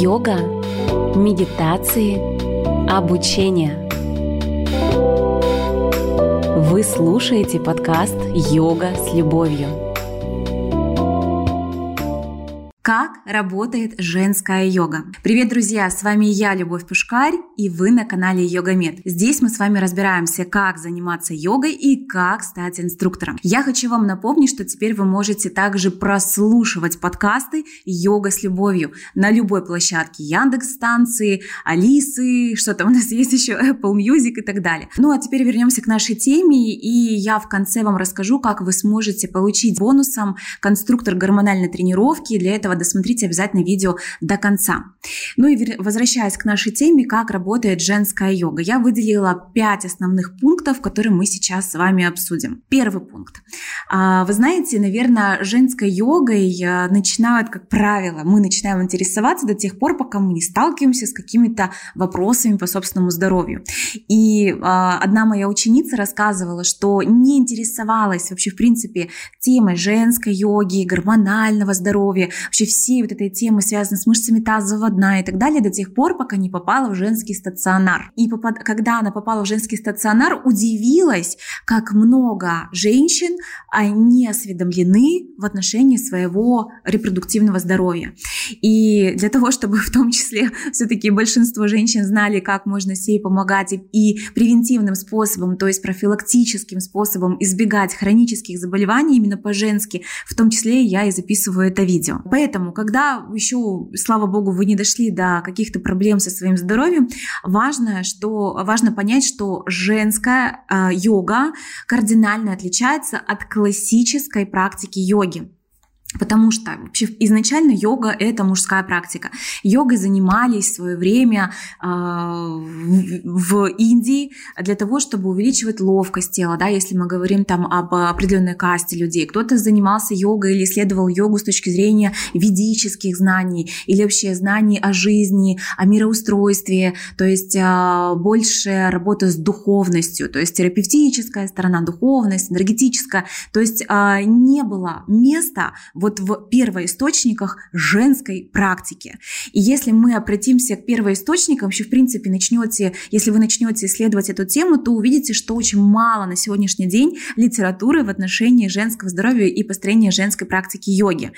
Йога, медитации, обучение. Вы слушаете подкаст «Йога с любовью». Работает женская йога? Привет, друзья! С вами я, Любовь Пушкарь, и вы на канале Йогамед. Здесь мы с вами разбираемся, как заниматься йогой и как стать инструктором. Я хочу вам напомнить, что теперь вы можете также прослушивать подкасты «Йога с любовью» на любой площадке Яндекс станции, Алисы, что там у нас есть еще, Apple Music и так далее. Ну а теперь вернемся к нашей теме, и я в конце вам расскажу, как вы сможете получить бонусом конструктор гормональной тренировки. Для этого этого досмотрите обязательно видео до конца. Ну и возвращаясь к нашей теме, как работает женская йога. Я выделила 5 основных пунктов, которые мы сейчас с вами обсудим. Первый пункт. А, вы знаете, наверное, женской йогой э, начинают, как правило, мы начинаем интересоваться до тех пор, пока мы не сталкиваемся с какими-то вопросами по собственному здоровью. И а, одна моя ученица рассказывала, что не интересовалась вообще, в принципе, темой женской йоги, гормонального здоровья, вообще вообще все этой темы, связанные с мышцами тазового дна и так далее, до тех пор, пока не попала в женский стационар. И попад... когда она попала в женский стационар, удивилась, как много женщин не осведомлены в отношении своего репродуктивного здоровья. И для того, чтобы в том числе все-таки большинство женщин знали, как можно себе помогать и, превентивным способом, то есть профилактическим способом избегать хронических заболеваний именно по-женски, в том числе я и записываю это видео. Поэтому Поэтому, когда еще, слава богу, вы не дошли до каких-то проблем со своим здоровьем, важно, что, важно понять, что женская э, йога кардинально отличается от классической практики йоги. Потому что вообще изначально йога – это мужская практика. Йогой занимались в свое время э, в Индии для того, чтобы увеличивать ловкость тела, да, если мы говорим там об определенной касте людей. Кто-то занимался йогой или исследовал йогу с точки зрения ведических знаний или вообще знаний о жизни, о мироустройстве, то есть э, больше работа с духовностью, то есть терапевтическая сторона, духовность, энергетическая. То есть э, не было места вот в первоисточниках женской практики. И если мы обратимся к первоисточникам, вообще в принципе начнете, если вы начнете исследовать эту тему, то увидите, что очень мало на сегодняшний день литературы в отношении женского здоровья и построения женской практики йоги.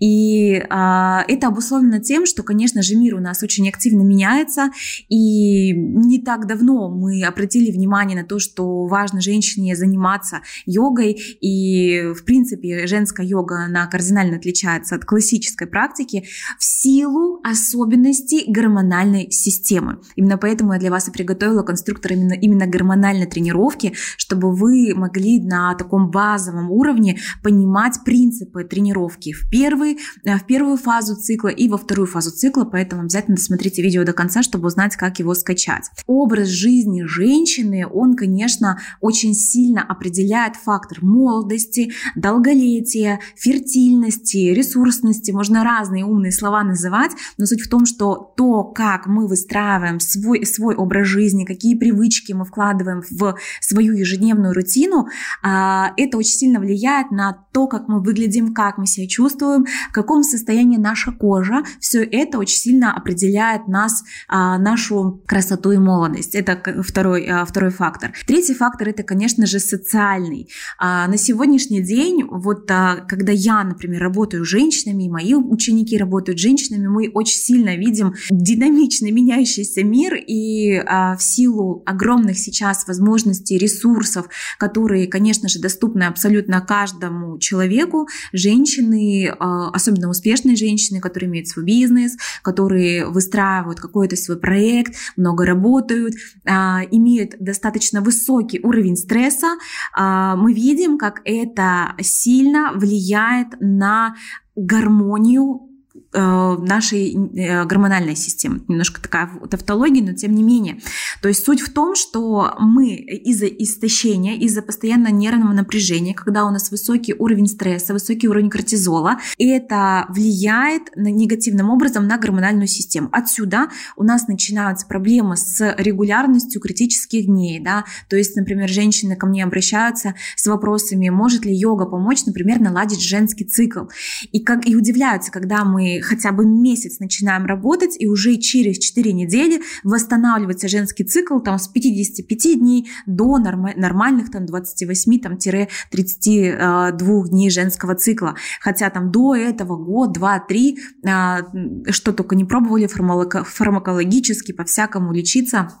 И а, это обусловлено тем, что, конечно же, мир у нас очень активно меняется, и не так давно мы обратили внимание на то, что важно женщине заниматься йогой, и, в принципе, женская йога на корзине кардинально отличается от классической практики в силу особенностей гормональной системы. Именно поэтому я для вас и приготовила конструктор именно, именно гормональной тренировки, чтобы вы могли на таком базовом уровне понимать принципы тренировки в, первый, э, в первую фазу цикла и во вторую фазу цикла, поэтому обязательно досмотрите видео до конца, чтобы узнать, как его скачать. Образ жизни женщины, он, конечно, очень сильно определяет фактор молодости, долголетия, фертильности, сильности, ресурсности, можно разные умные слова называть, но суть в том, что то, как мы выстраиваем свой, свой образ жизни, какие привычки мы вкладываем в свою ежедневную рутину, а, это очень сильно влияет на то, как мы выглядим, как мы себя чувствуем, в каком состоянии наша кожа. Все это очень сильно определяет нас, а, нашу красоту и молодость. Это второй, а, второй фактор. Третий фактор – это, конечно же, социальный. На сегодняшний день, вот когда я, например, например, работаю с женщинами, и мои ученики работают с женщинами, мы очень сильно видим динамичный меняющийся мир, и а, в силу огромных сейчас возможностей, ресурсов, которые, конечно же, доступны абсолютно каждому человеку, женщины, а, особенно успешные женщины, которые имеют свой бизнес, которые выстраивают какой-то свой проект, много работают, а, имеют достаточно высокий уровень стресса, а, мы видим, как это сильно влияет на гармонию нашей э, гормональной системы. Немножко такая тавтология, но тем не менее. То есть суть в том, что мы из-за истощения, из-за постоянного нервного напряжения, когда у нас высокий уровень стресса, высокий уровень кортизола, это влияет негативным образом на гормональную систему. Отсюда у нас начинаются проблемы с регулярностью критических дней. Да? То есть, например, женщины ко мне обращаются с вопросами, может ли йога помочь, например, наладить женский цикл. И, как, и удивляются, когда мы хотя бы месяц начинаем работать, и уже через 4 недели восстанавливается женский цикл там, с 55 дней до норм, нормальных там, 28-32 э, дней женского цикла. Хотя там до этого год, два, три, э, что только не пробовали фармакологически, по-всякому лечиться,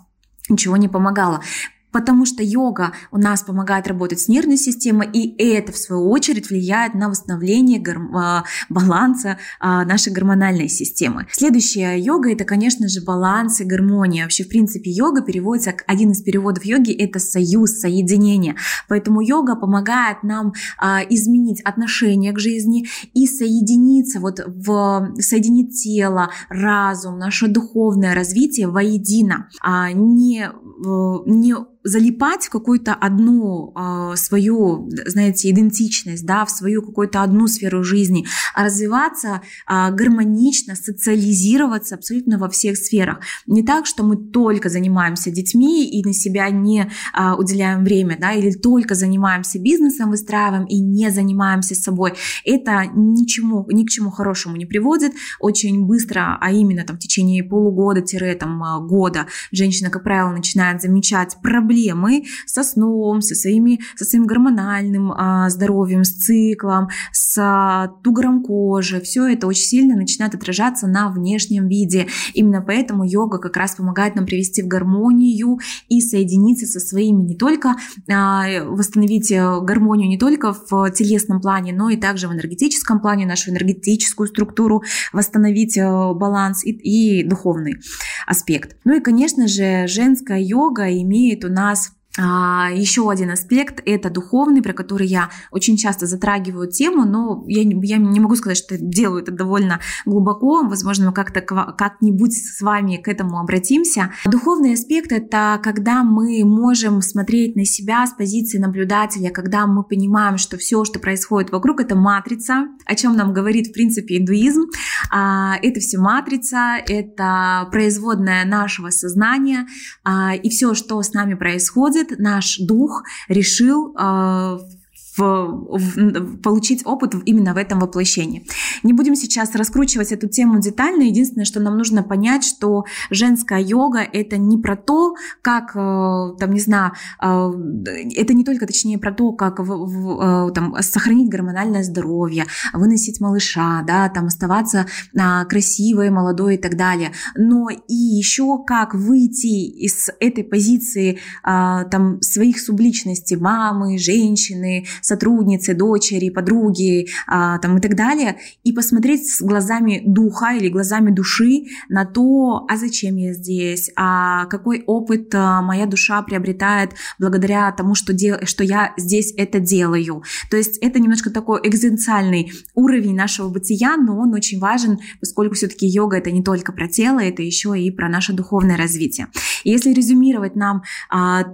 ничего не помогало потому что йога у нас помогает работать с нервной системой, и это, в свою очередь, влияет на восстановление гор- а, баланса а, нашей гормональной системы. Следующая йога – это, конечно же, баланс и гармония. Вообще, в принципе, йога переводится, один из переводов йоги – это союз, соединение. Поэтому йога помогает нам а, изменить отношение к жизни и соединиться, вот в, соединить тело, разум, наше духовное развитие воедино, не, не залипать в какую-то одну э, свою, знаете, идентичность, да, в свою какую-то одну сферу жизни, а развиваться э, гармонично, социализироваться абсолютно во всех сферах. Не так, что мы только занимаемся детьми и на себя не э, уделяем время, да, или только занимаемся бизнесом, выстраиваем и не занимаемся собой. Это ничему, ни к чему хорошему не приводит. Очень быстро, а именно там в течение полугода-года женщина, как правило, начинает замечать проблемы проблемы со сном, со, своими, со своим гормональным а, здоровьем, с циклом, с а, тугором кожи. Все это очень сильно начинает отражаться на внешнем виде. Именно поэтому йога как раз помогает нам привести в гармонию и соединиться со своими не только, а, восстановить э, гармонию не только в телесном плане, но и также в энергетическом плане, нашу энергетическую структуру, восстановить э, баланс и, и духовный аспект. Ну и, конечно же, женская йога имеет у нас а, еще один аспект – это духовный, про который я очень часто затрагиваю тему, но я, я не могу сказать, что делаю это довольно глубоко. Возможно, мы как-то как-нибудь с вами к этому обратимся. Духовный аспект – это когда мы можем смотреть на себя с позиции наблюдателя, когда мы понимаем, что все, что происходит вокруг – это матрица, о чем нам говорит, в принципе, индуизм. А, это все матрица, это производная нашего сознания, а, и все, что с нами происходит, наш дух решил э, в, в, получить опыт именно в этом воплощении. Не будем сейчас раскручивать эту тему детально. Единственное, что нам нужно понять, что женская йога это не про то, как, э, там, не знаю, э, это не только, точнее, про то, как в, в, э, там, сохранить гормональное здоровье, выносить малыша, да, там, оставаться красивой, молодой и так далее. Но и еще как выйти из этой позиции там, своих субличностей мамы, женщины, сотрудницы, дочери, подруги а, там, и так далее, и посмотреть с глазами духа или глазами души на то, а зачем я здесь, а какой опыт а, моя душа приобретает благодаря тому, что, дел, что я здесь это делаю. То есть это немножко такой экзистенциальный уровень нашего бытия, но он очень важен, поскольку все-таки йога это не только про тело, это еще и про наше духовное развитие. И если резюмировать нам а,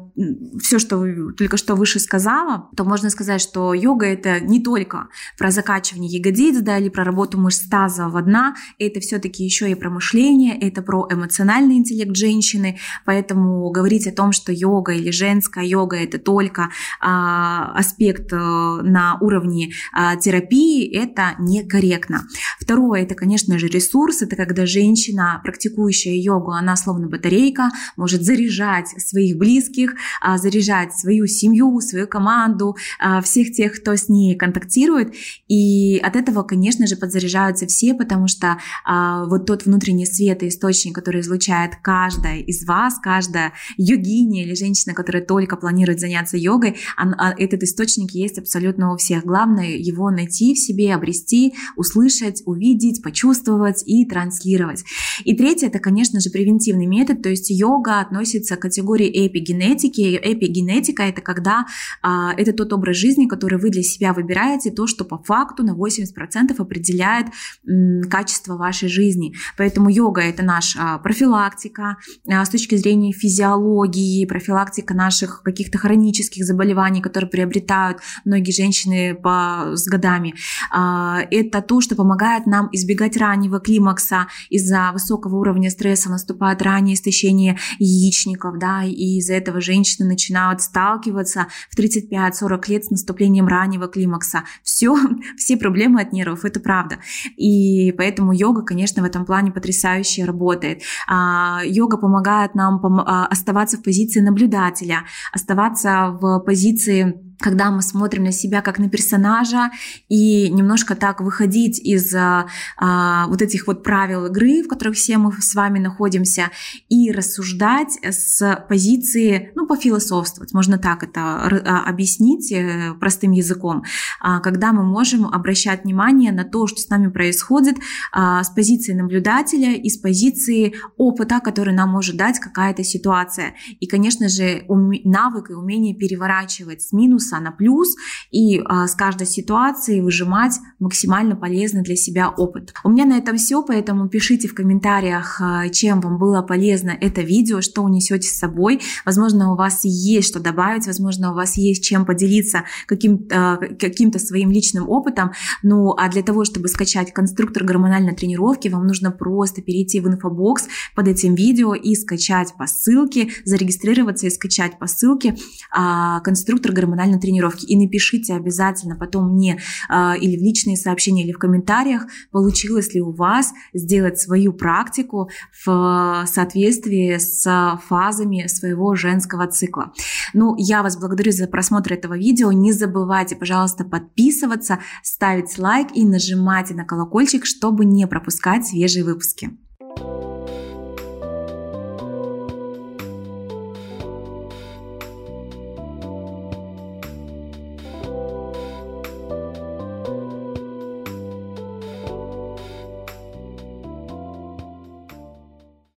все, что только что выше сказала, то можно сказать, что йога это не только про закачивание ягодиц, да, или про работу мышц таза в одна, это все-таки еще и про мышление, это про эмоциональный интеллект женщины, поэтому говорить о том, что йога или женская йога это только а, аспект а, на уровне а, терапии, это некорректно. Второе, это, конечно же, ресурс, это когда женщина, практикующая йогу, она словно батарейка, может заряжать своих близких, а, заряжать свою семью, свою команду, а, всех тех, кто с ней контактирует. И от этого, конечно же, подзаряжаются все, потому что а, вот тот внутренний свет и источник, который излучает каждая из вас, каждая йогиня или женщина, которая только планирует заняться йогой, он, а, этот источник есть абсолютно у всех. Главное его найти в себе, обрести, услышать, увидеть почувствовать и транслировать. И третье, это, конечно же, превентивный метод, то есть йога относится к категории эпигенетики. Эпигенетика – это когда а, это тот образ жизни, который вы для себя выбираете, то, что по факту на 80% определяет качество вашей жизни. Поэтому йога – это наша профилактика а, с точки зрения физиологии, профилактика наших каких-то хронических заболеваний, которые приобретают многие женщины по, с годами. А, это то, что помогает нам избегать раннего климакса. Из-за высокого уровня стресса наступает раннее истощение яичников, да, и из-за этого женщины начинают сталкиваться в 35-40 лет с наступлением раннего климакса. Все, все проблемы от нервов, это правда. И поэтому йога, конечно, в этом плане потрясающе работает. А, йога помогает нам а, оставаться в позиции наблюдателя, оставаться в позиции когда мы смотрим на себя как на персонажа и немножко так выходить из а, а, вот этих вот правил игры, в которых все мы с вами находимся, и рассуждать с позиции, ну, пофилософствовать, можно так это а, объяснить э, простым языком, а, когда мы можем обращать внимание на то, что с нами происходит а, с позиции наблюдателя и с позиции опыта, который нам может дать какая-то ситуация. И, конечно же, навык и умение переворачивать с минуса на плюс и а, с каждой ситуации выжимать максимально полезный для себя опыт. У меня на этом все, поэтому пишите в комментариях, а, чем вам было полезно это видео, что унесете с собой. Возможно, у вас есть что добавить, возможно, у вас есть чем поделиться каким, а, каким-то своим личным опытом. Ну, а для того, чтобы скачать конструктор гормональной тренировки, вам нужно просто перейти в инфобокс под этим видео и скачать по ссылке, зарегистрироваться и скачать по ссылке а, конструктор гормональной на тренировке. И напишите обязательно потом мне а, или в личные сообщения, или в комментариях, получилось ли у вас сделать свою практику в соответствии с фазами своего женского цикла. Ну, я вас благодарю за просмотр этого видео. Не забывайте, пожалуйста, подписываться, ставить лайк и нажимайте на колокольчик, чтобы не пропускать свежие выпуски.